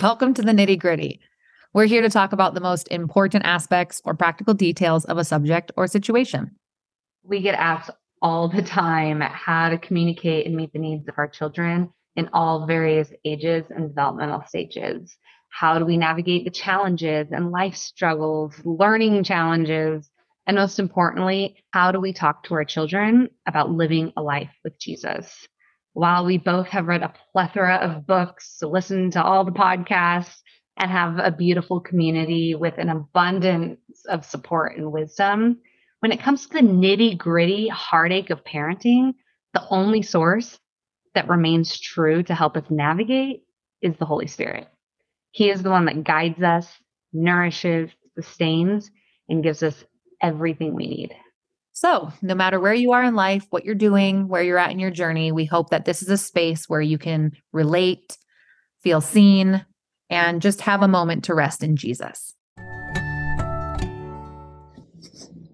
Welcome to the nitty gritty. We're here to talk about the most important aspects or practical details of a subject or situation. We get asked all the time how to communicate and meet the needs of our children in all various ages and developmental stages. How do we navigate the challenges and life struggles, learning challenges? And most importantly, how do we talk to our children about living a life with Jesus? While we both have read a plethora of books, listened to all the podcasts, and have a beautiful community with an abundance of support and wisdom, when it comes to the nitty gritty heartache of parenting, the only source that remains true to help us navigate is the Holy Spirit. He is the one that guides us, nourishes, sustains, and gives us everything we need. So, no matter where you are in life, what you're doing, where you're at in your journey, we hope that this is a space where you can relate, feel seen, and just have a moment to rest in Jesus.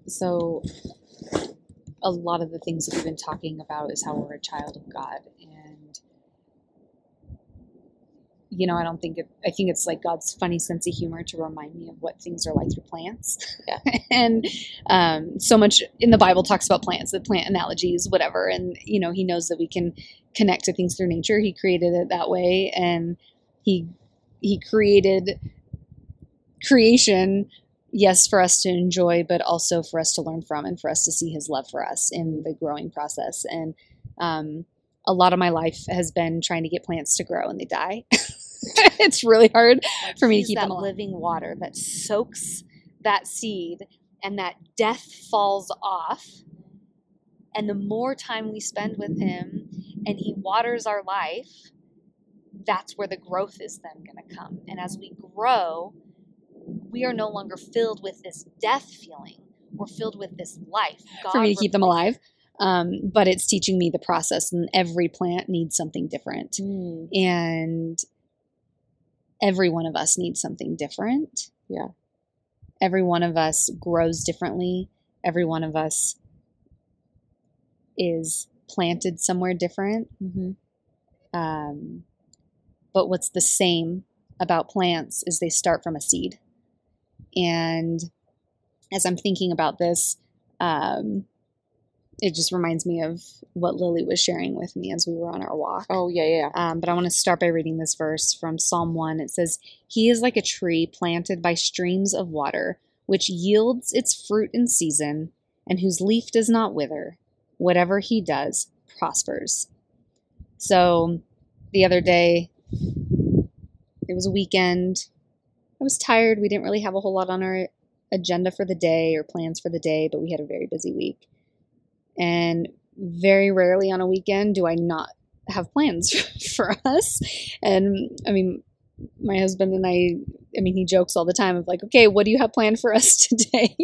So, a lot of the things that we've been talking about is how we're a child of God. And, you know, I don't think it, I think it's like God's funny sense of humor to remind me of what things are like through plants. Yeah. and um, so much in the Bible talks about plants, the plant analogies, whatever. And, you know, He knows that we can connect to things through nature. He created it that way. And He, He created creation yes, for us to enjoy, but also for us to learn from and for us to see his love for us in the growing process. And um, a lot of my life has been trying to get plants to grow and they die. it's really hard for me to keep that them alive. living water that soaks that seed and that death falls off. And the more time we spend with him and he waters our life, that's where the growth is then going to come. And as we grow, we are no longer filled with this death feeling. We're filled with this life. God for me to keep them alive. Um, but it's teaching me the process, and every plant needs something different. Mm. and every one of us needs something different. Yeah. Every one of us grows differently. Every one of us is planted somewhere different. Um, but what's the same about plants is they start from a seed. And as I'm thinking about this, um, it just reminds me of what Lily was sharing with me as we were on our walk. Oh yeah, yeah. Um, but I want to start by reading this verse from Psalm 1. It says, He is like a tree planted by streams of water, which yields its fruit in season, and whose leaf does not wither. Whatever he does prospers. So the other day, it was a weekend. I was tired. We didn't really have a whole lot on our agenda for the day or plans for the day, but we had a very busy week. And very rarely on a weekend do I not have plans for us. And I mean, my husband and I, I mean, he jokes all the time of like, okay, what do you have planned for us today?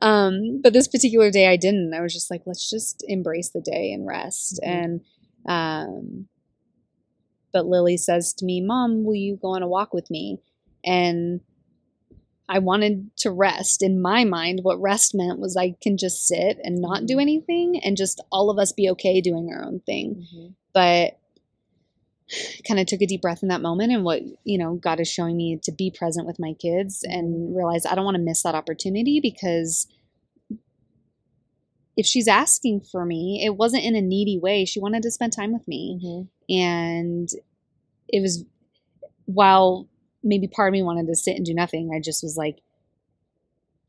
um, but this particular day I didn't. I was just like, let's just embrace the day and rest. And, um, but Lily says to me, Mom, will you go on a walk with me? And I wanted to rest. In my mind, what rest meant was I can just sit and not do mm-hmm. anything and just all of us be okay doing our own thing. Mm-hmm. But kind of took a deep breath in that moment and what, you know, God is showing me to be present with my kids mm-hmm. and realize I don't want to miss that opportunity because if she's asking for me, it wasn't in a needy way. She wanted to spend time with me. And it was while maybe part of me wanted to sit and do nothing, I just was like,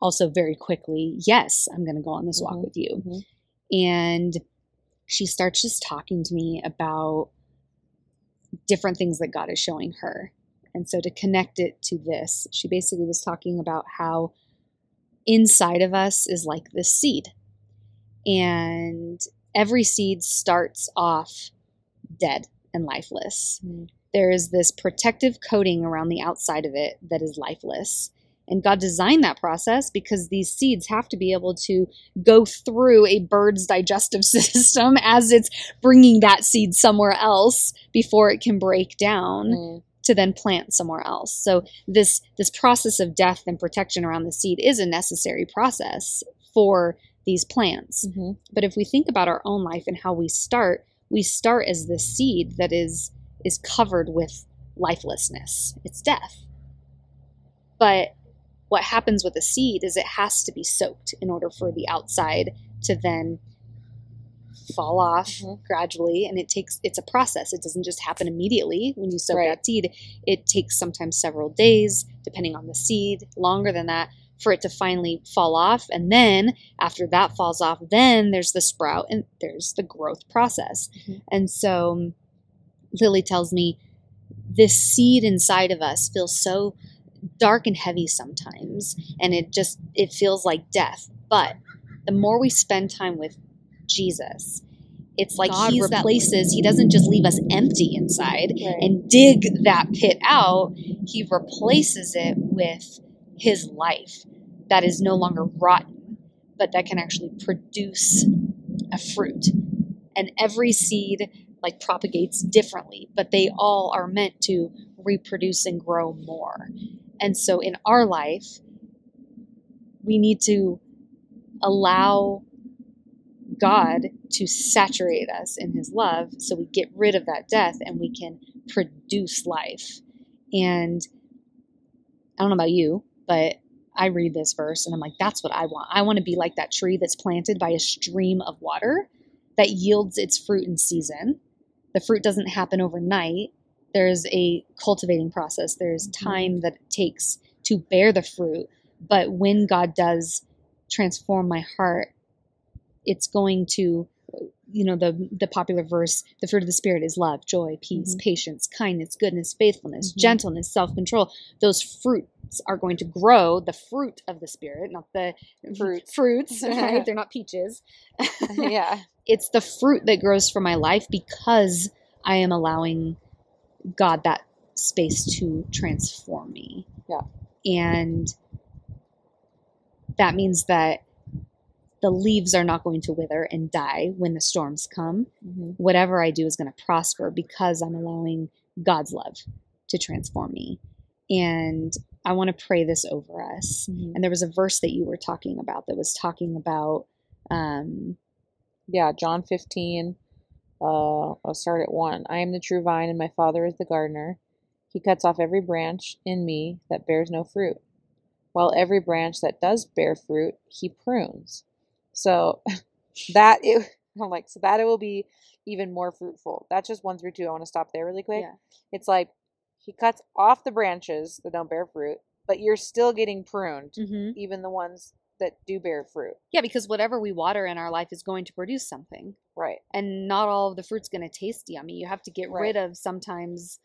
also very quickly, yes, I'm going to go on this walk Mhm. with you. Mhm. And she starts just talking to me about different things that God is showing her. And so to connect it to this, she basically was talking about how inside of us is like this seed. And every seed starts off dead and lifeless. Mm. There is this protective coating around the outside of it that is lifeless. And God designed that process because these seeds have to be able to go through a bird's digestive system as it's bringing that seed somewhere else before it can break down Mm. to then plant somewhere else. So this this process of death and protection around the seed is a necessary process for these plants. Mhm. But if we think about our own life and how we start, we start as this seed that is is covered with lifelessness, it's death. But what happens with a seed is it has to be soaked in order for the outside to then fall off Mhm. gradually and it takes it's a process it doesn't just happen immediately when you soak Right. that seed it takes sometimes several days depending on the seed longer than that for it to finally fall off and then after that falls off then there's the sprout and there's the growth process Mhm. and so lily tells me this seed inside of us feels so dark and heavy sometimes and it just it feels like death. But the more we spend time with jesus it's like God he replaces- he doesn't just leave us empty inside Right. and dig that pit out. He replaces it with his life that is no longer rotten but that can actually produce a fruit. And every seed like propagates differently but they all are meant to reproduce and grow more and so in our life we need to allow God to saturate us in his love so we get rid of that death and we can produce life. And I don't know about you, but I read this verse and I'm like, that's what I want. I want to be like that tree that's planted by a stream of water that yields its fruit in season. The fruit doesn't happen overnight. There's a cultivating process, there's mm-hmm. time that it takes to bear the fruit. But when God does transform my heart, it's going to you know the the popular verse the fruit of the spirit is love joy peace Mhm. patience kindness goodness faithfulness Mhm. gentleness self-control those fruits are going to grow the fruit of the spirit not the Fruits. fruits right they're not peaches yeah. it's the fruit that grows from my life because i am allowing god that space to transform me Yeah. and that means that the leaves are not going to wither and die when the storms come. hmm Whatever I do is going to prosper because I'm allowing God's love to transform me. And I want to pray this over us. Mhm. And there was a verse that you were talking about that was talking about um, Yeah, John 15. Uh, I'll start at 1. I am the true vine, and my Father is the gardener. He cuts off every branch in me that bears no fruit, while every branch that does bear fruit, he prunes. So that it, I'm like, so that it will be even more fruitful. That's just 1 through 2. I want to stop there really quick. Yeah. It's like he cuts off the branches that don't bear fruit, but you're still getting pruned, mhm. even the ones that do bear fruit. yeah, because whatever we water in our life is going to produce something. Right. and not all of the fruit's going to taste yummy. You have to get Right. rid of sometimes.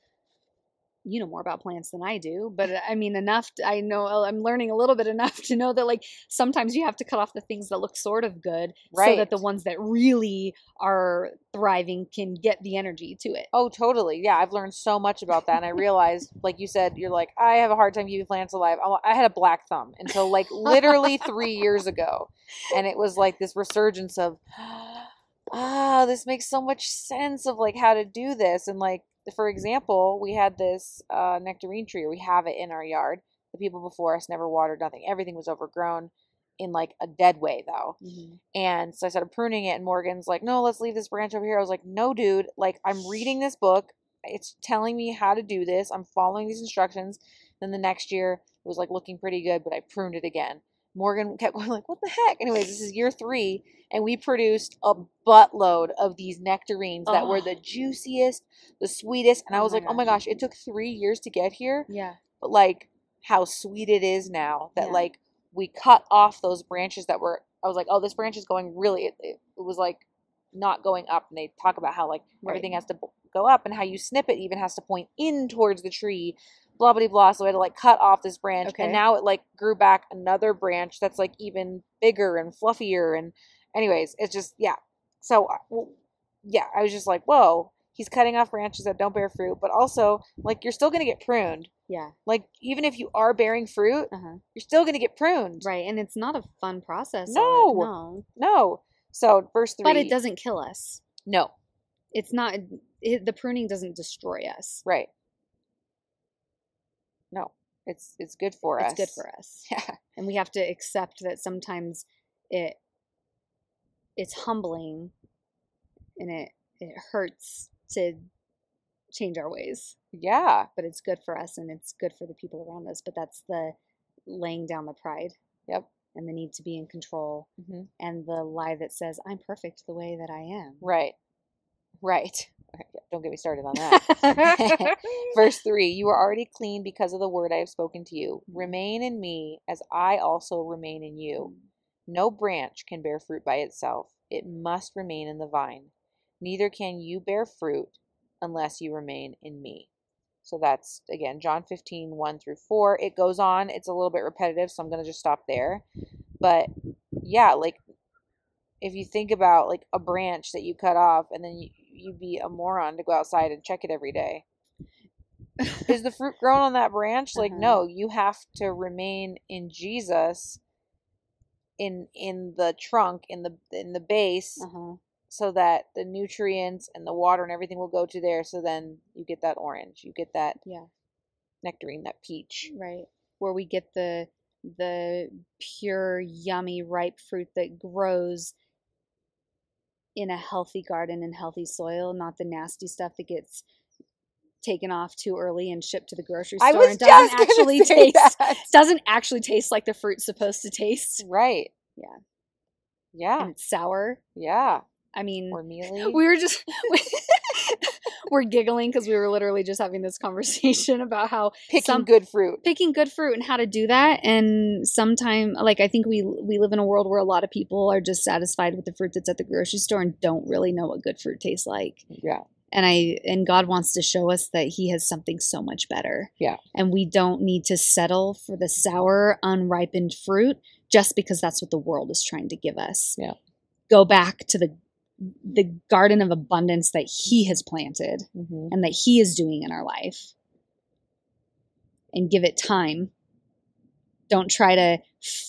You know more about plants than I do, but I mean enough. To, I know uh, I'm learning a little bit enough to know that like sometimes you have to cut off the things that look sort of good, right. so that the ones that really are thriving can get the energy to it. Oh, totally. Yeah, I've learned so much about that, and I realized, like you said, you're like, I have a hard time keeping plants alive. I'm- I had a black thumb until like literally three years ago, and it was like this resurgence of, ah, this makes so much sense of like how to do this, and like for example, we had this uh, nectarine tree, or we have it in our yard. The people before us never watered nothing. Everything was overgrown in like a dead way though. And so I started pruning it, and Morgan's like, no, let's leave this branch over here. I was like, no, dude, like, I'm reading this book. It's telling me how to do this. I'm following these instructions. Then the next year, it was like looking pretty good, but I pruned it again. Morgan kept going, like, what the heck? Anyways, this is year three, and we produced a buttload of these nectarines that were Oh. the juiciest, the sweetest. And I Oh was my like, oh my gosh. gosh, it took three years to get here Yeah, but like how sweet it is now that Yeah. like we cut off those branches that were i was like oh this branch is going really it, it, it was like not going up and they talk about how like Right. everything has to go up and how you snip it even has to point in towards the tree blah blah blah so i had to like cut off this branch Okay. and now it like grew back another branch that's like even bigger and fluffier and anyways it's just yeah so uh, well, yeah i was just like whoa he's cutting off branches that don't bear fruit but also like you're still going to get pruned yeah, like even if you are bearing fruit, uh-huh. you're still going to get pruned. right. And it's not a fun process. No. no, No. So verse three. but it doesn't kill us. No. It's not. It, the pruning doesn't destroy us. Right. No. It's it's good for it's us. It's good for us. Yeah. and we have to accept that sometimes it it's humbling and it it hurts to change our ways. Yeah. But it's good for us and it's good for the people around us. But that's the laying down the pride. Yep. And the need to be in control hmm and the lie that says, I'm perfect the way that I am. Right. Right. Don't get me started on that. Verse 3 You are already clean because of the word I have spoken to you. Mm-hmm. Remain in me as I also remain in you. Mm-hmm. No branch can bear fruit by itself, it must remain in the vine. Neither can you bear fruit unless you remain in me. So that's again John 15, 1 through 4. It goes on, it's a little bit repetitive, so I'm going to just stop there. But yeah, like if you think about like a branch that you cut off and then you, you'd be a moron to go outside and check it every day is the fruit grown on that branch like Uh-huh. no you have to remain in jesus in in the trunk in the in the base Uh-huh. so that the nutrients and the water and everything will go to there so then you get that orange you get that Yeah. nectarine that peach Right. Where we get the the pure, yummy, ripe fruit that grows in a healthy garden and healthy soil, not the nasty stuff that gets taken off too early and shipped to the grocery store i was and just doesn't gonna actually say taste that. doesn't actually taste like the fruit's supposed to taste. right Yeah. yeah And it's sour. yeah I mean, or mealy we were just we're giggling because we were literally just having this conversation about how picking some- good fruit. picking good fruit and how to do that and sometime like i think we we live in a world where a lot of people are just satisfied with the fruit that's at the grocery store and don't really know what good fruit tastes like. Yeah. And i and god wants to show us that he has something so much better. Yeah. and we don't need to settle for the sour unripened fruit just because that's what the world is trying to give us. Yeah. go back to the the garden of abundance that he has planted hmm and that he is doing in our life. And give it time. Don't try to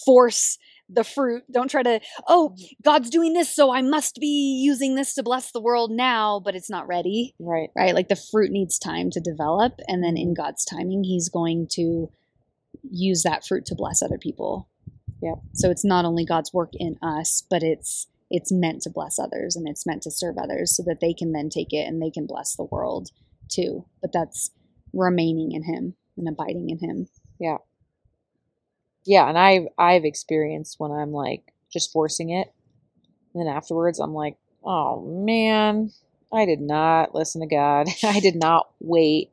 force the fruit. Don't try to oh god's doing this so i must be using this to bless the world now but it's not ready right. right? Like the fruit needs time to develop and then in god's timing he's going to use that fruit to bless other people. Yep. so it's not only god's work in us but it's it's meant to bless others and it's meant to serve others so that they can then take it and they can bless the world too. But that's remaining in him and abiding in him. Yeah. Yeah, and i've i've experienced when i'm like just forcing it. And then afterwards i'm like oh man i did not listen to god. I did not wait.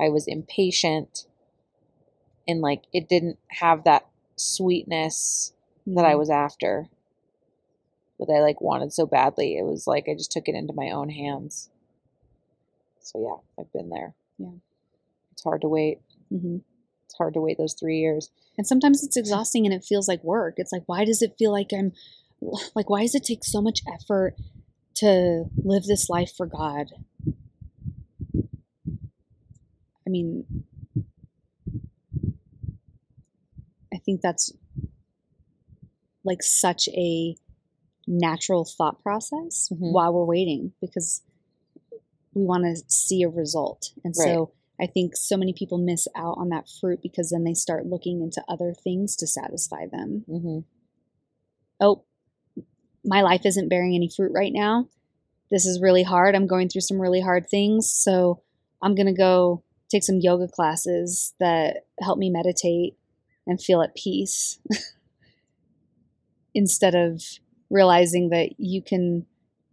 I was impatient. And like it didn't have that sweetness that i mm-hmm. was after that i like wanted so badly it was like i just took it into my own hands. So yeah i've been there. Yeah. it's hard to wait. Hmm it's hard to wait those three years. And sometimes it's exhausting and it feels like work. It's like why does it feel like i'm like why does it take so much effort to live this life for god? I mean i think that's like such a natural thought process Mhm. while we're waiting because we want to see a result and so i think so many people miss out on that fruit because then they start looking into other things to satisfy them mm-hmm. oh, my life isn't bearing any fruit right now. This is really hard. I'm going through some really hard things. So I'm going to go take some yoga classes that help me meditate and feel at peace instead of realizing that you can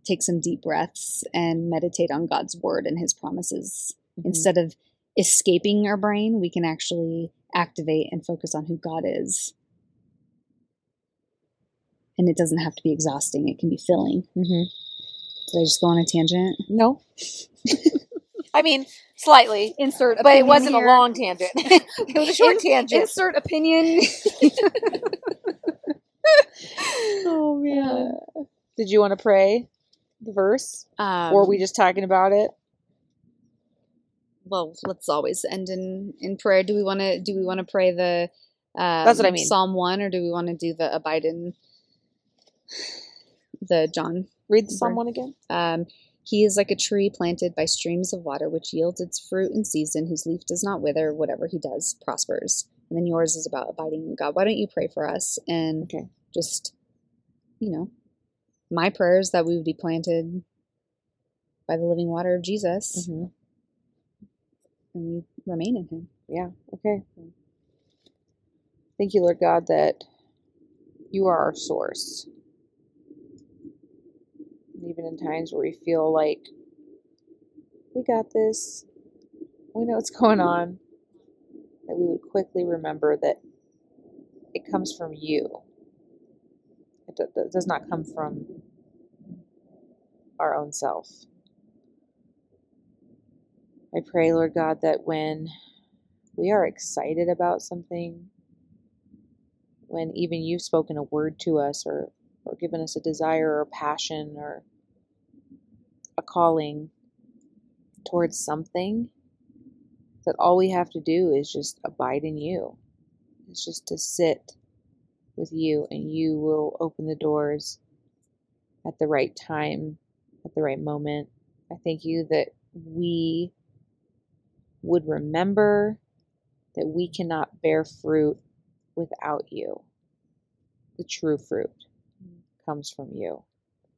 take some deep breaths and meditate on God's word and his promises. Instead of escaping our brain, we can actually activate and focus on who God is and it doesn't have to be exhausting. It can be filling. Mm-hmm. Did I just go on a tangent? No. I mean, slightly, Insert, but it wasn't a long tangent. it was a short In- tangent. Insert opinion. oh man. Did you want to pray the verse, Um, or are we just talking about it? well, let's always end in in prayer. Do we want to? Do we want to pray the? Um, That's what I mean. Psalm one, or do we want to do the abide in the John? Read the Psalm one again. Um, he is like a tree planted by streams of water, which yields its fruit in season, whose leaf does not wither. Whatever he does prospers. And then yours is about abiding in God. Why don't you pray for us and Okay. Just, you know, my prayer is that we would be planted by the living water of Jesus, Mm-hmm. and we remain in Him. Yeah. Okay. Thank you, Lord God, that you are our source. And even in times where we feel like we got this, we know what's going on, that we would quickly remember that it comes from you. It it does not come from our own self. I pray, Lord God, that when we are excited about something, when even you've spoken a word to us or, or given us a desire or passion or a calling towards something, that all we have to do is just abide in you. It's just to sit with you, and you will open the doors at the right time, at the right moment. I thank you that we would remember that we cannot bear fruit without you. The true fruit comes from you.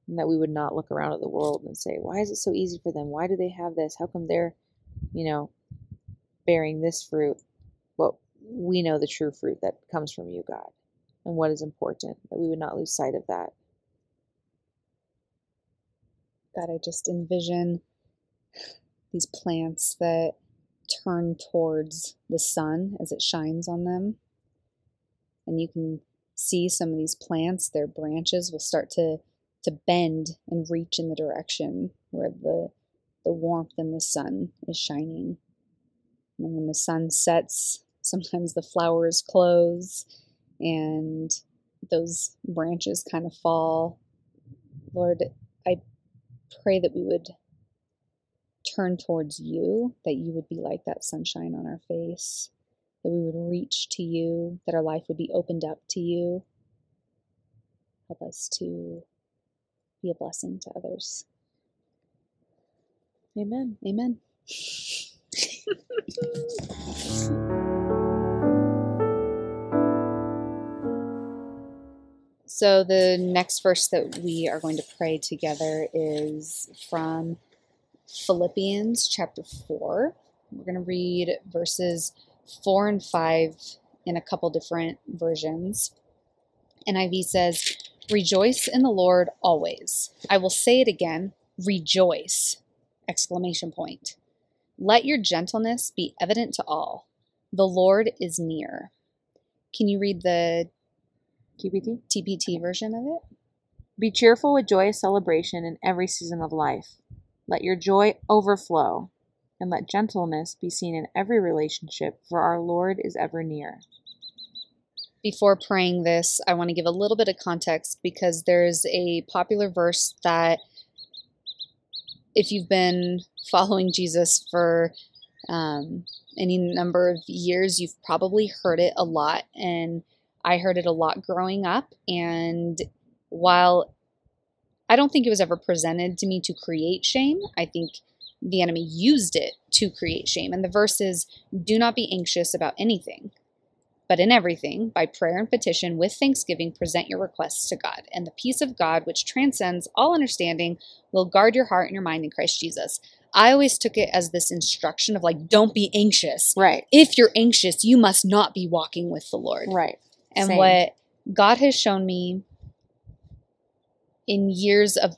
And that we would not look around at the world and say, why is it so easy for them? Why do they have this? How come they're, you know, bearing this fruit? Well, we know the true fruit that comes from you, God, and what is important, that we would not lose sight of that. God, I just envision these plants that turn towards the sun as it shines on them. And you can see some of these plants, their branches will start to, to bend and reach in the direction where the, the warmth and the sun is shining. And when the sun sets, sometimes the flowers close and those branches kind of fall. Lord, I pray that we would turn towards you, that you would be like that sunshine on our face, that we would reach to you, that our life would be opened up to you. Help us to be a blessing to others. Amen. Amen. So, the next verse that we are going to pray together is from Philippians chapter 4. We're going to read verses 4 and 5 in a couple different versions. NIV says, Rejoice in the Lord always. I will say it again, rejoice! Exclamation point. Let your gentleness be evident to all. The Lord is near. Can you read the TPT? TPT version of it? Be cheerful with joyous celebration in every season of life. Let your joy overflow, and let gentleness be seen in every relationship, for our Lord is ever near. Before praying this, I want to give a little bit of context because there's a popular verse that, if you've been following Jesus for um, any number of years, you've probably heard it a lot. And I heard it a lot growing up. And while I don't think it was ever presented to me to create shame, I think the enemy used it to create shame. And the verse is Do not be anxious about anything, but in everything, by prayer and petition, with thanksgiving, present your requests to God. And the peace of God, which transcends all understanding, will guard your heart and your mind in Christ Jesus. I always took it as this instruction of like, don't be anxious. Right, If you're anxious, you must not be walking with the Lord. right. And Same. what God has shown me in years of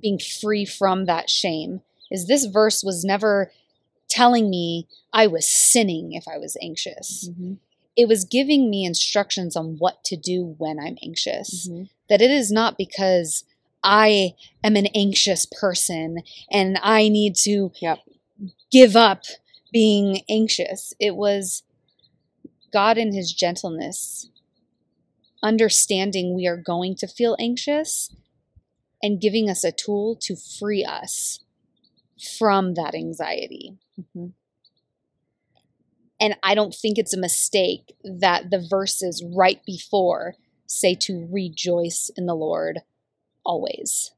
being free from that shame is this verse was never telling me I was sinning if I was anxious. Mhm, It was giving me instructions on what to do when I'm anxious. mhm. That it is not because I am an anxious person and I need to Yep. give up being anxious. It was God in his gentleness, understanding we are going to feel anxious and giving us a tool to free us from that anxiety. Mhm. And I don't think it's a mistake that the verses right before say to rejoice in the Lord always.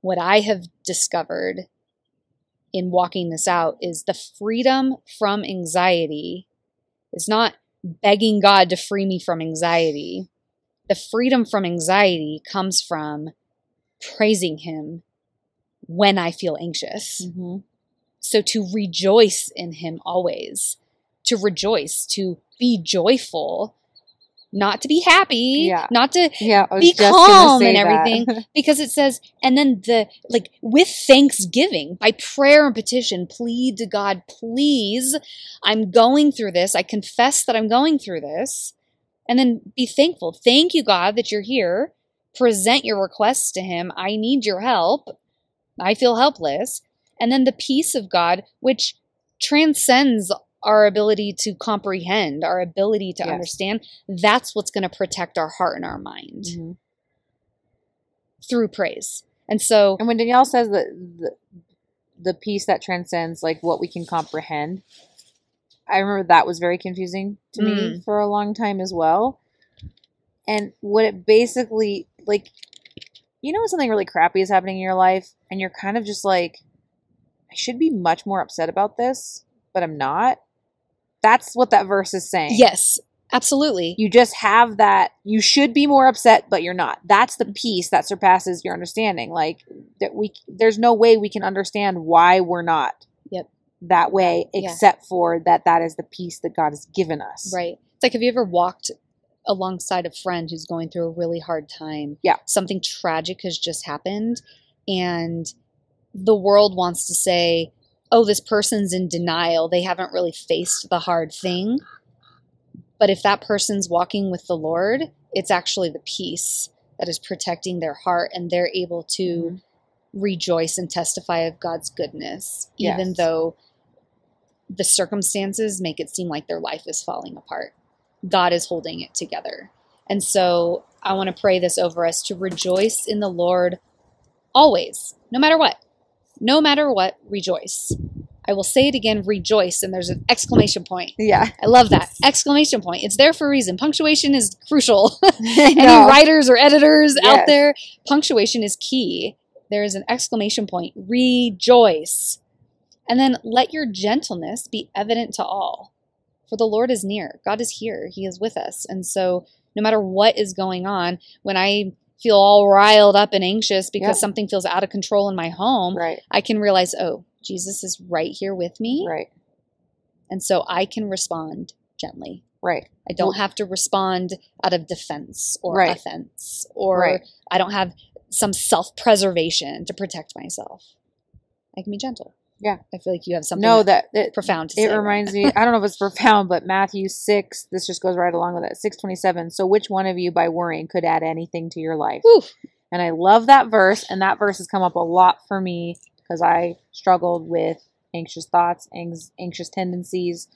What I have discovered in walking this out is the freedom from anxiety is not begging God to free me from anxiety. The freedom from anxiety comes from praising Him when I feel anxious. Mhm. So to rejoice in him always, to rejoice, to be joyful, not to be happy, Yeah. not to Yeah, be calm and everything because it says and then the like with thanksgiving by prayer and petition plead to god please i'm going through this. I confess that i'm going through this. And then be thankful. Thank you god that you're here. Present your requests to him. I need your help. I feel helpless. And then the peace of god which transcends our ability to comprehend our ability to Yes. understand that's what's going to protect our heart and our mind Mhm. through praise. And so, And when Danielle says that the, the peace that transcends like what we can comprehend, I remember that was very confusing to me Mm. for a long time as well. And what it basically like, you know, when something really crappy is happening in your life, and you're kind of just like, I should be much more upset about this, but I'm not. That's what that verse is saying. yes, absolutely. You just have that. You should be more upset, but you're not. That's the peace that surpasses your understanding. Like that we, there's no way we can understand why we're not. Yep. That way, Yeah. except for that, that is the peace that God has given us. Right. It's like, have you ever walked alongside a friend who's going through a really hard time? Yeah. Something tragic has just happened, and the world wants to say, oh, this person's in denial. They haven't really faced the hard thing. But if that person's walking with the Lord, it's actually the peace that is protecting their heart, and they're able to Mhm. rejoice and testify of God's goodness, even though the circumstances make it seem like their life is falling apart. God is holding it together. And so I want to pray this over us to rejoice in the Lord always, no matter what. No matter what, rejoice. I will say it again, rejoice. And there's an exclamation point. Yeah. I love that. Exclamation point. It's there for a reason. Punctuation is crucial. Any writers or editors out there, punctuation is key. There is an exclamation point. Rejoice. And then let your gentleness be evident to all. For the Lord is near. God is here. He is with us. And so, no matter what is going on, when I feel all riled up and anxious because Yeah. something feels out of control in my home, Right. I can realize, oh, Jesus is right here with me. Right. And so I can respond gently. Right. I don't have to respond out of defense or Right. offense, or Right. I don't have some self preservation to protect myself. I can be gentle. Yeah. I feel like you have something No, that, that, profound to it reminds me. I don't know if it's profound, but Matthew six. This just goes right along with that, Six twenty seven. So which one of you, by worrying, could add anything to your life? Whew. And I love that verse, and that verse has come up a lot for me because I struggled with anxious thoughts, anx- anxious tendencies.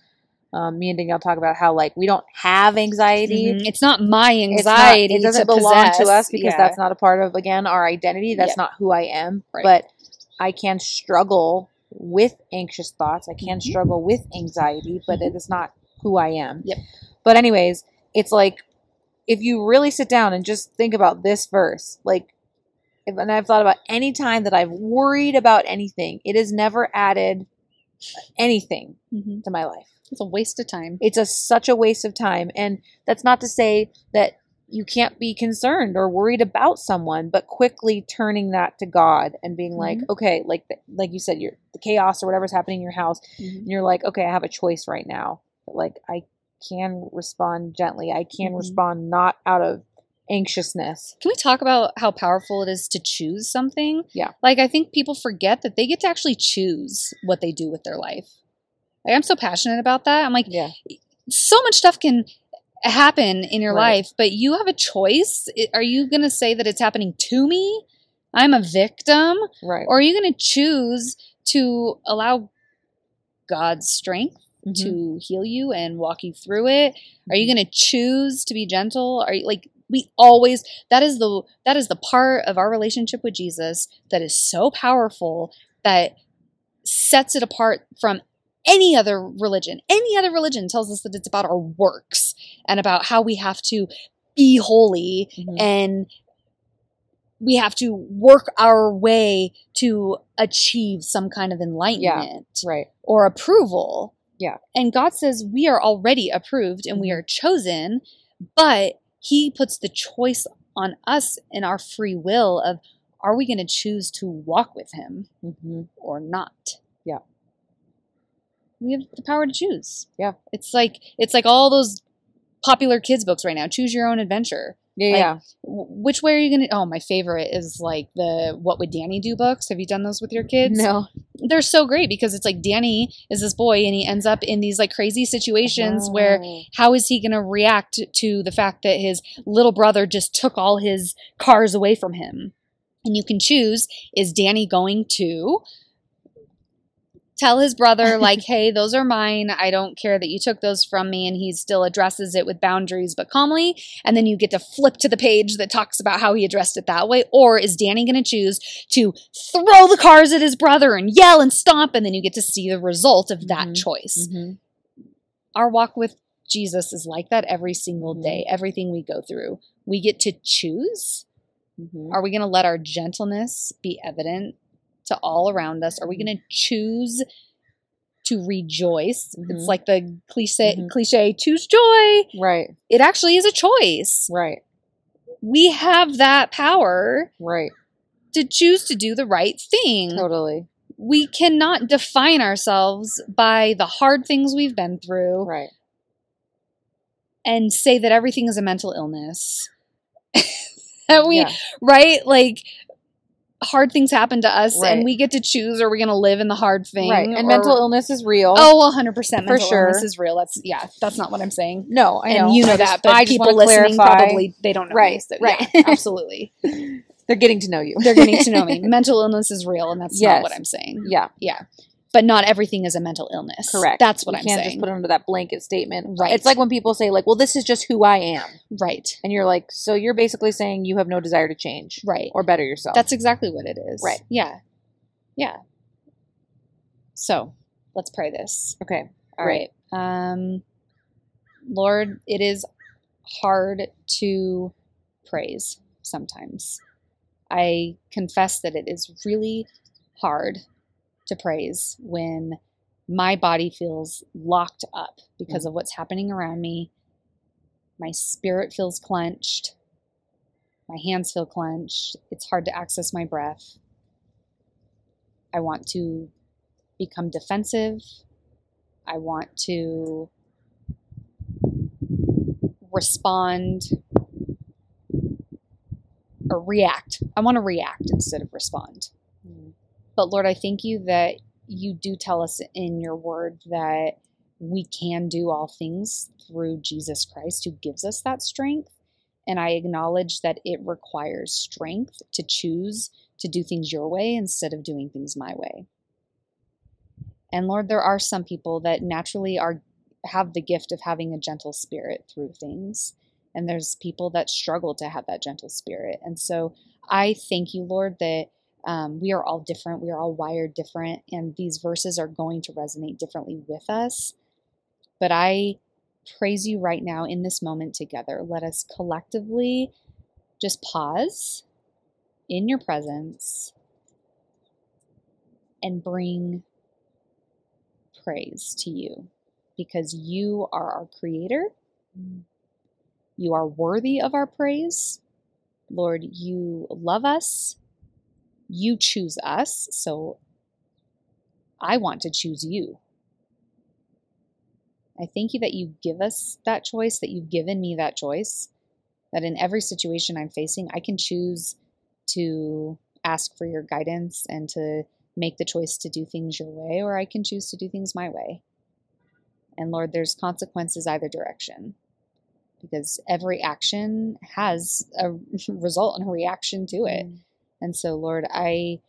Um, me and Danielle talk about how like we don't have anxiety. Mhm. It's not my It's not- anxiety. it doesn't to belong possess. to us because Yeah. that's not a part of again our identity. That's not who I am. Right. But I can struggle with anxious thoughts. I can Mhm. struggle with anxiety, but it is not who I am. Yep. But anyways, it's like if you really sit down and just think about this verse, like if, and I've thought about any time that I've worried about anything, it has never added anything Mhm. to my life It's a waste of time. it's a such a waste of time and that's not to say that you can't be concerned or worried about someone but quickly turning that to god and being like Mhm. okay like like you said you're the chaos or whatever's happening in your house Mhm. and you're like okay i have a choice right now but like i can respond gently i can Mhm. respond not out of anxiousness Can we talk about how powerful it is to choose something? Yeah. Like I think people forget that they get to actually choose what they do with their life. Like I'm so passionate about that. I'm like, yeah so much stuff can happen in your Right. life, but you have a choice. Are you going to say that it's happening to me? I'm a victim, right or are you going to choose to allow God's strength Mhm. to heal you and walk you through it? Are you going to choose to be gentle? Are you like we always that is the that is the part of our relationship with Jesus that is so powerful that sets it apart from any other religion. Any other religion tells us that it's about our works and about how we have to be holy Mhm. and we have to work our way to achieve some kind of enlightenment right or approval. Yeah. And God says we are already approved and we are chosen, but He puts the choice on us in our free will of are we going to choose to walk with Him hmm or not? Yeah. We have the power to choose. Yeah. It's like it's like all those popular kids books right now. Choose your own adventure. Yeah, Like, yeah. W- Which way are you gonna? Oh, my favorite is like the "What Would Danny Do" books. Have you done those with your kids? No. they're so great because it's like Danny is this boy and he ends up in these like crazy situations where Oh. how is he going to react to the fact that his little brother just took all his cars away from him? And you can choose is Danny going to tell his brother, like, hey, those are mine. I don't care that you took those from me. And he still addresses it with boundaries, but calmly. And then you get to flip to the page that talks about how he addressed it that way. Or is Danny going to choose to throw the cars at his brother and yell and stomp? And then you get to see the result of that Mhm. choice Mhm. our walk with Jesus is like that every single Mhm. day, everything we go through. We get to choose. Mhm. Are we going to let our gentleness be evident to all around us? Are we going to choose to rejoice? It's Mhm. like the cliche Mhm. cliche choose joy. Right. It actually is a choice. Right. We have that power Right. to choose to do the right thing. Totally. We cannot define ourselves by the hard things we've been through. Right. and say that everything is a mental illness. that we Yeah. right like hard things happen to us Right. and we get to choose are we going to live in the hard thing Right. And or- mental illness is real. Oh, 100% mental sure. illness is real. That's yeah, that's not what I'm saying. no, I know. and you know I just- that, but I people listening clarify. probably they don't know. Right, me, so right. yeah, absolutely. They're getting to know you. They're getting to know me. Mental illness is real and that's Yes. not what I'm saying. yeah. Yeah. But not everything is a mental illness. Correct. That's what you I'm saying. You can't saying. just put it under that blanket statement. Right. It's like when people say, like, well, this is just who I am. right. And you're like, so you're basically saying you have no desire to change Right. or better yourself. That's exactly what it is. Right. Yeah. Yeah. So let's pray this. okay. All right. Um, Lord, it is hard to praise sometimes. I confess that it is really hard to praise when my body feels locked up because mm. of what's happening around me. My spirit feels clenched. My hands feel clenched. It's hard to access my breath. I want to become defensive. I want to respond or react. I want to react instead of respond. But Lord, I thank you that you do tell us in your word that we can do all things through Jesus Christ who gives us that strength. And I acknowledge that it requires strength to choose to do things your way instead of doing things my way. And Lord, there are some people that naturally are have the gift of having a gentle spirit through things. And there's people that struggle to have that gentle spirit. And so I thank you, Lord, that um, we are all different. We are all wired different. And these verses are going to resonate differently with us. But I praise you right now in this moment together. Let us collectively just pause in your presence and bring praise to you because you are our creator. You are worthy of our praise. Lord, you love us. You choose us. So I want to choose you. I thank you that you give us that choice, that you've given me that choice, that in every situation I'm facing, I can choose to ask for your guidance and to make the choice to do things your way, or I can choose to do things my way. And Lord, there's consequences either direction because every action has a result and a reaction to it. Mm. And so, Lord, I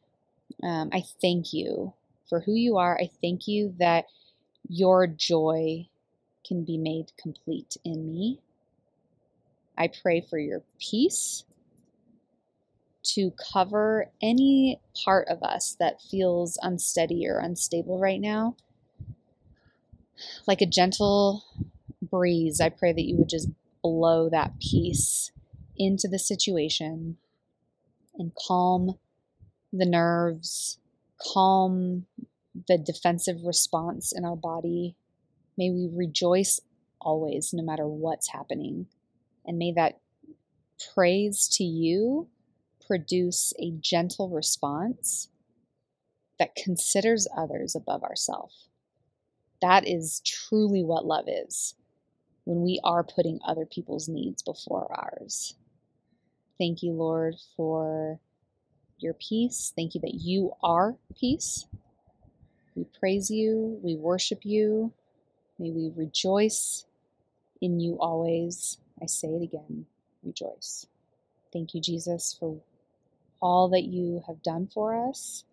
um, I thank you for who you are. I thank you that your joy can be made complete in me. I pray for your peace to cover any part of us that feels unsteady or unstable right now. Like a gentle breeze, I pray that you would just blow that peace into the situation and calm the nerves, calm the defensive response in our body. May we rejoice always, no matter what's happening. And may that praise to you produce a gentle response that considers others above ourselves. That is truly what love is when we are putting other people's needs before ours. Thank you, Lord, for your peace. Thank you that you are peace. We praise you. We worship you. May we rejoice in you always. I say it again rejoice. Thank you, Jesus, for all that you have done for us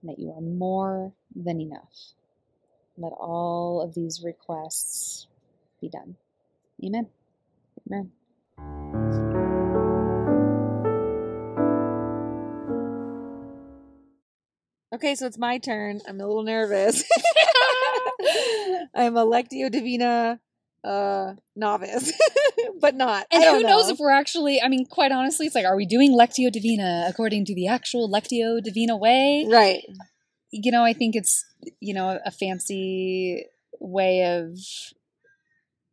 and that you are more than enough. Let all of these requests be done. Amen. Amen. Okay, so it's my turn. I'm a little nervous. I'm a Lectio Divina uh novice, but not. And who don't knows if we're actually, I mean, quite honestly, it's like, are we doing Lectio Divina according to the actual Lectio Divina way? right. You know, I think it's, you know, a fancy way of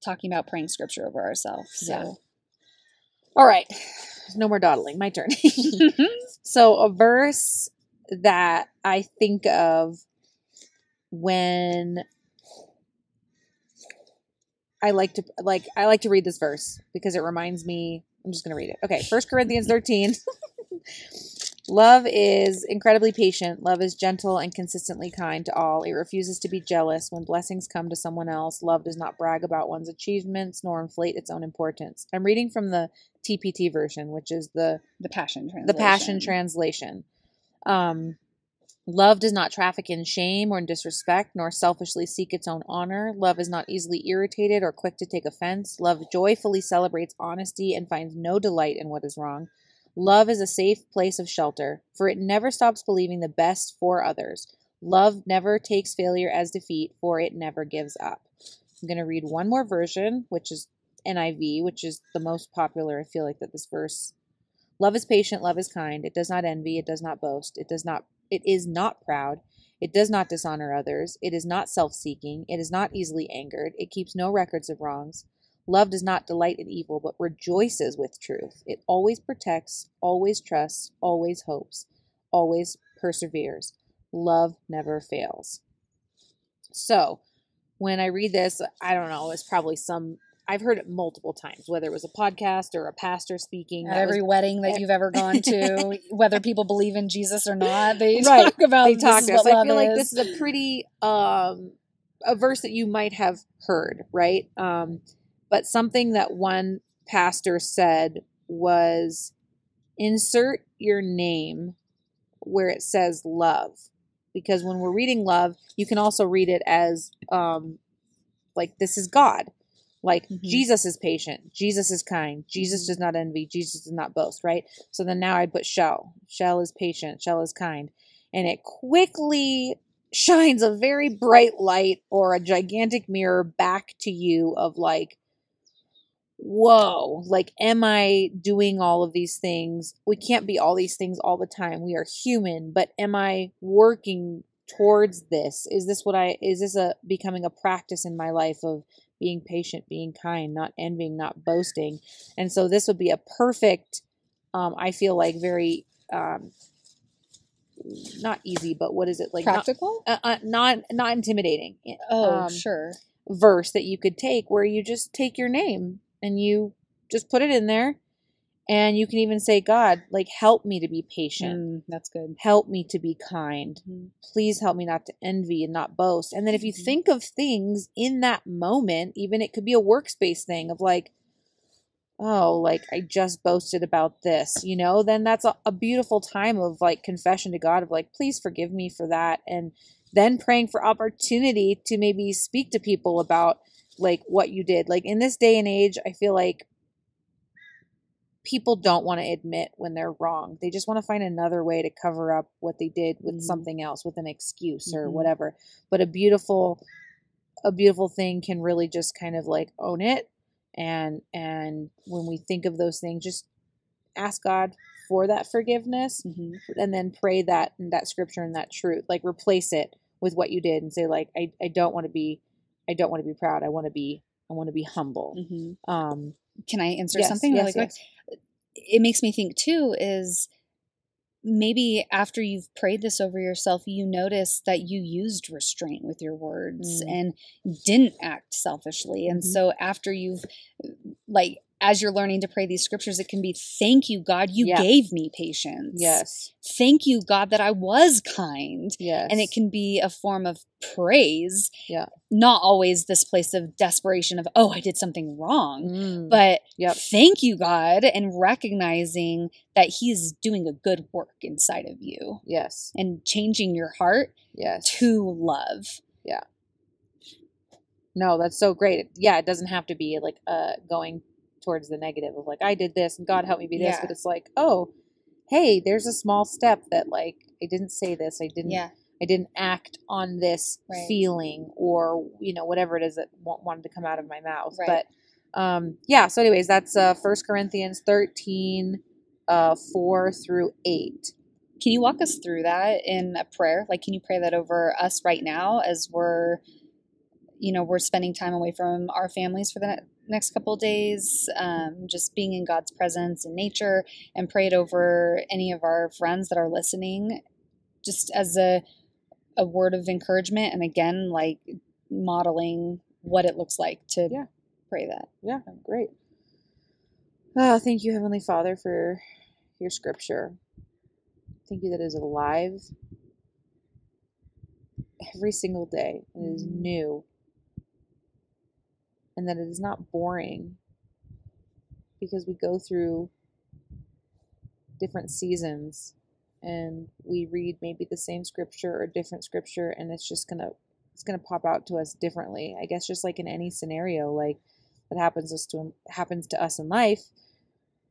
talking about praying scripture over ourselves. So, All right. No more dawdling. My turn. so a verse that I think of when I like to like I like to read this verse because it reminds me I'm just going to read it. Okay, First Corinthians 13. Love is incredibly patient. Love is gentle and consistently kind to all. It refuses to be jealous when blessings come to someone else. Love does not brag about one's achievements nor inflate its own importance. I'm reading from the TPT version, which is the the Passion Translation. the Passion Translation. Um, love does not traffic in shame or in disrespect, nor selfishly seek its own honor. Love is not easily irritated or quick to take offense. Love joyfully celebrates honesty and finds no delight in what is wrong. Love is a safe place of shelter, for it never stops believing the best for others. Love never takes failure as defeat, for it never gives up. I'm going to read one more version, which is NIV, which is the most popular. I feel like that this verse Love is patient, love is kind. It does not envy, it does not boast. It does not it is not proud. It does not dishonor others. It is not self-seeking. It is not easily angered. It keeps no records of wrongs. Love does not delight in evil, but rejoices with truth. It always protects, always trusts, always hopes, always perseveres. Love never fails. So, when I read this, I don't know, it's probably some I've heard it multiple times, whether it was a podcast or a pastor speaking. At every was- wedding that you've ever gone to, whether people believe in Jesus or not, they Right. talk about they this talk is to us. I feel like this is a pretty um a verse that you might have heard, right? Um, but something that one pastor said was insert your name where it says love. Because when we're reading love, you can also read it as um like this is God. Like Mhm. Jesus is patient, Jesus is kind, Jesus Mhm. does not envy, Jesus does not boast, right? So then now I put shell. Shell is patient, shell is kind. And it quickly shines a very bright light or a gigantic mirror back to you of like, whoa, like, am I doing all of these things? We can't be all these things all the time. We are human, but am I working towards this? Is this what I, is this a becoming a practice in my life of being patient, being kind, not envying, not boasting? And so this would be a perfect, um, I feel like very, um, not easy, but what is it like? Not, practical. uh, uh, not not intimidating. oh, um, sure. verse that you could take where you just take your name and you just put it in there and you can even say god like help me to be patient Mm, that's good. help me to be kind Mhm. please help me not to envy and not boast and then if you Mhm. think of things in that moment even it could be a workspace thing of like oh like i just boasted about this you know then that's a, a beautiful time of like confession to god of like please forgive me for that and then praying for opportunity to maybe speak to people about like what you did like in this day and age i feel like people don't want to admit when they're wrong they just want to find another way to cover up what they did with Mhm. something else with an excuse or Mhm. whatever but a beautiful a beautiful thing can really just kind of like own it and and when we think of those things just ask god for that forgiveness Mhm. and then pray that that scripture and that truth like replace it with what you did and say like i, I don't want to be i don't want to be proud i want to be i want to be humble Mhm. um Can I answer yes, something yes, really quick? yes. It makes me think too is maybe after you've prayed this over yourself, you notice that you used restraint with your words Mm. and didn't act selfishly. And Mhm. so after you've, like, as you're learning to pray these scriptures, it can be, Thank you, God, you Yeah. gave me patience. Yes. Thank you, God, that I was kind. Yes. And it can be a form of praise. Yeah. Not always this place of desperation of, oh, I did something wrong. Mm. But Yep. thank you, God, and recognizing that He's doing a good work inside of you yes. and changing your heart Yes. to love. Yeah. No, that's so great. Yeah, it doesn't have to be like uh going towards the negative of like I did this and God help me be this, Yeah. but it's like, oh, hey, there's a small step that like I didn't say this, I didn't Yeah. I didn't act on this Right. feeling or you know whatever it is that wa- wanted to come out of my mouth. Right. But um yeah, so anyways, that's uh First Corinthians 13 uh 4 through 8. Can you walk us through that in a prayer? Like, can you pray that over us right now as we're, you know, we're spending time away from our families for the next couple days, um, just being in God's presence in nature, and pray it over any of our friends that are listening, just as a a word of encouragement, and again, like modeling what it looks like to Yeah. pray that. Yeah, great. Oh, thank you, Heavenly Father, for your scripture. Thank you that it is alive every single day. It is Mhm. new. And that it is not boring because we go through different seasons and we read maybe the same scripture or different scripture and it's just going to it's going to pop out to us differently. I guess just like in any scenario like that happens us to happens to us in life,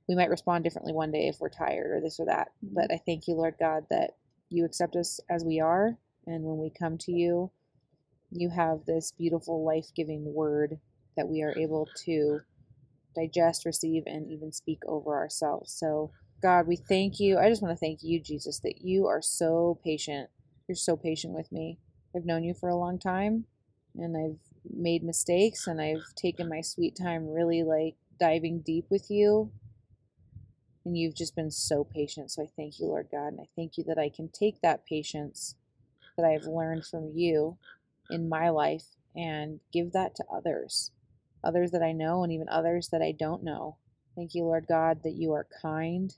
we might respond differently one day if we're tired or this or that. Mhm. But I thank you, Lord God, that you accept us as we are, and when we come to you, you have this beautiful life-giving word that we are able to digest, receive, and even speak over ourselves. So, God, we thank you. I just want to thank you, Jesus, that you are so patient. You're so patient with me. I've known you for a long time, and I've made mistakes and I've taken my sweet time really like diving deep with you. And you've just been so patient. So I thank you, Lord God. And I thank you that I can take that patience that I've learned from you in my life and give that to others, others that I know and even others that I don't know. Thank you, Lord God, that you are kind.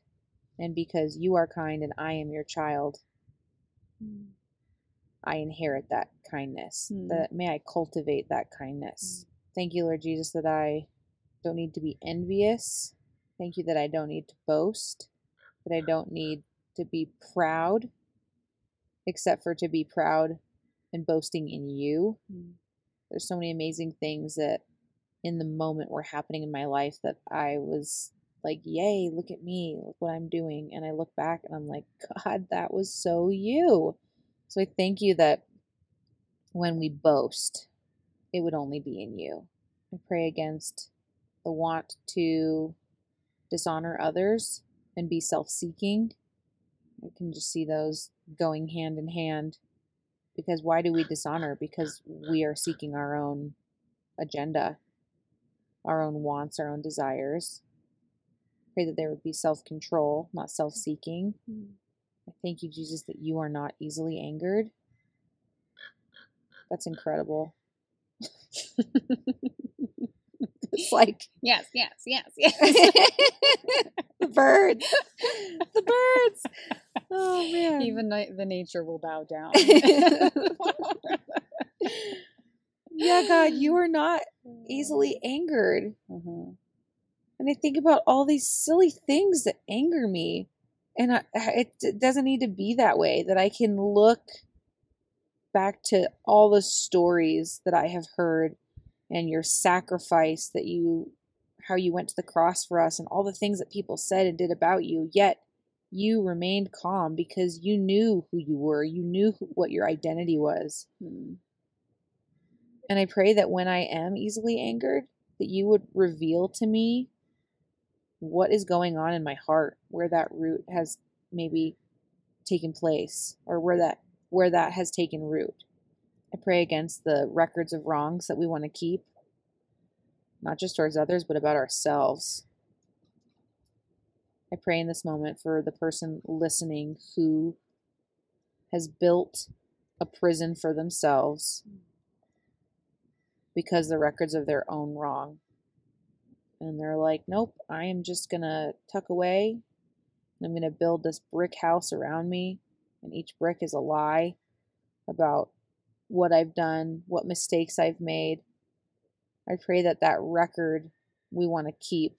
And because you are kind and I am your child, I inherit that kindness. Hmm. That may I cultivate that kindness. Thank you, Lord Jesus, that I don't need to be envious. Thank you that I don't need to boast, that I don't need to be proud, except for to be proud and boasting in you. There's so many amazing things that in the moment were happening in my life that I was like, yay, look at me, look what I'm doing. And I look back and I'm like, God, that was so you. So I thank you that when we boast, it would only be in you. I pray against the want to dishonor others and be self seeking. I can just see those going hand in hand. Because why do we dishonor? Because we are seeking our own agenda, our own wants, our own desires. Pray that there would be self control, not self seeking. I thank you, Jesus, that you are not easily angered. That's incredible. it's like Yes, yes, yes, yes. the birds. The birds. Oh man. Even the nature will bow down. yeah, God, you are not easily angered. Mhm. And I think about all these silly things that anger me. And I, it, it doesn't need to be that way, that I can look back to all the stories that I have heard and your sacrifice that you, how you went to the cross for us and all the things that people said and did about you. Yet you remained calm because you knew who you were, you knew what your identity was. Mm. And I pray that when I am easily angered, that you would reveal to me what is going on in my heart, where that root has maybe taken place, or where that where that has taken root. I pray against the records of wrongs that we want to keep, not just towards others, but about ourselves. I pray in this moment for the person listening who has built a prison for themselves because the records of their own wrong. And they're like, nope, I am just going to tuck away. I'm going to build this brick house around me. And each brick is a lie about what I've done, what mistakes I've made. I pray that that record we want to keep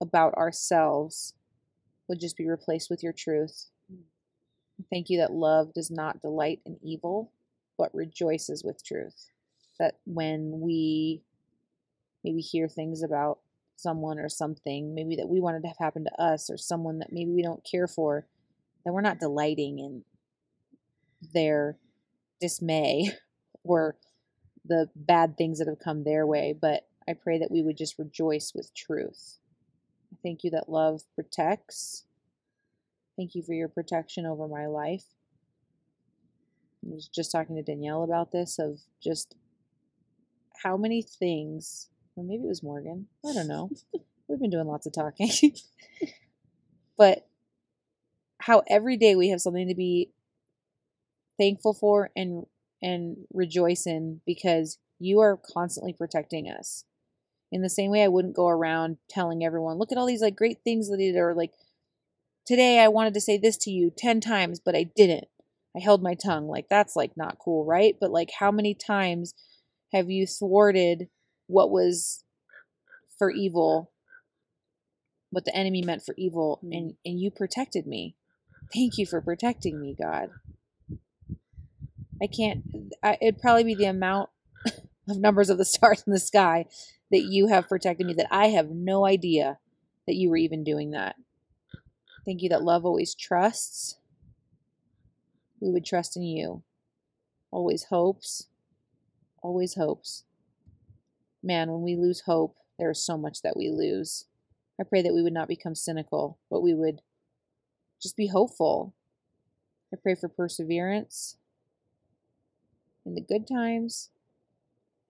about ourselves would just be replaced with your truth. Thank you that love does not delight in evil, but rejoices with truth. That when we maybe hear things about someone or something, maybe that we wanted to have happen to us or someone that maybe we don't care for, that we're not delighting in their dismay or the bad things that have come their way, but I pray that we would just rejoice with truth. Thank you that love protects. Thank you for your protection over my life. I was just talking to Danielle about this of just how many things, or maybe it was Morgan, I don't know. We've been doing lots of talking. but how every day we have something to be thankful for and and rejoice in because you are constantly protecting us. In the same way I wouldn't go around telling everyone, look at all these like great things that did or like today I wanted to say this to you 10 times but I didn't. I held my tongue. Like that's like not cool, right? But like how many times have you thwarted what was for evil what the enemy meant for evil mm. and and you protected me. Thank you for protecting me, God. I can't. I, it'd probably be the amount of numbers of the stars in the sky that you have protected me that I have no idea that you were even doing that. Thank you that love always trusts. We would trust in you. Always hopes. Always hopes. Man, when we lose hope, there is so much that we lose. I pray that we would not become cynical, but we would just be hopeful. I pray for perseverance in the good times,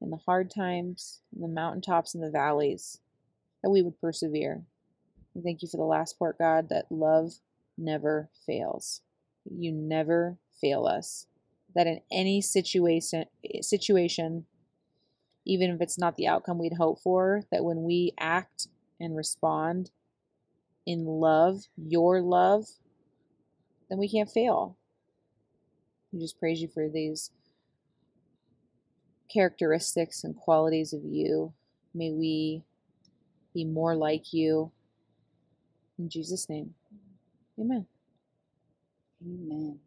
in the hard times, in the mountaintops and the valleys, that we would persevere. And thank you for the last part, God, that love never fails. You never fail us. That in any situation, situation, even if it's not the outcome we'd hope for, that when we act and respond in love, your love, then we can't fail. We just praise you for these characteristics and qualities of you. May we be more like you. In Jesus' name, amen. Amen.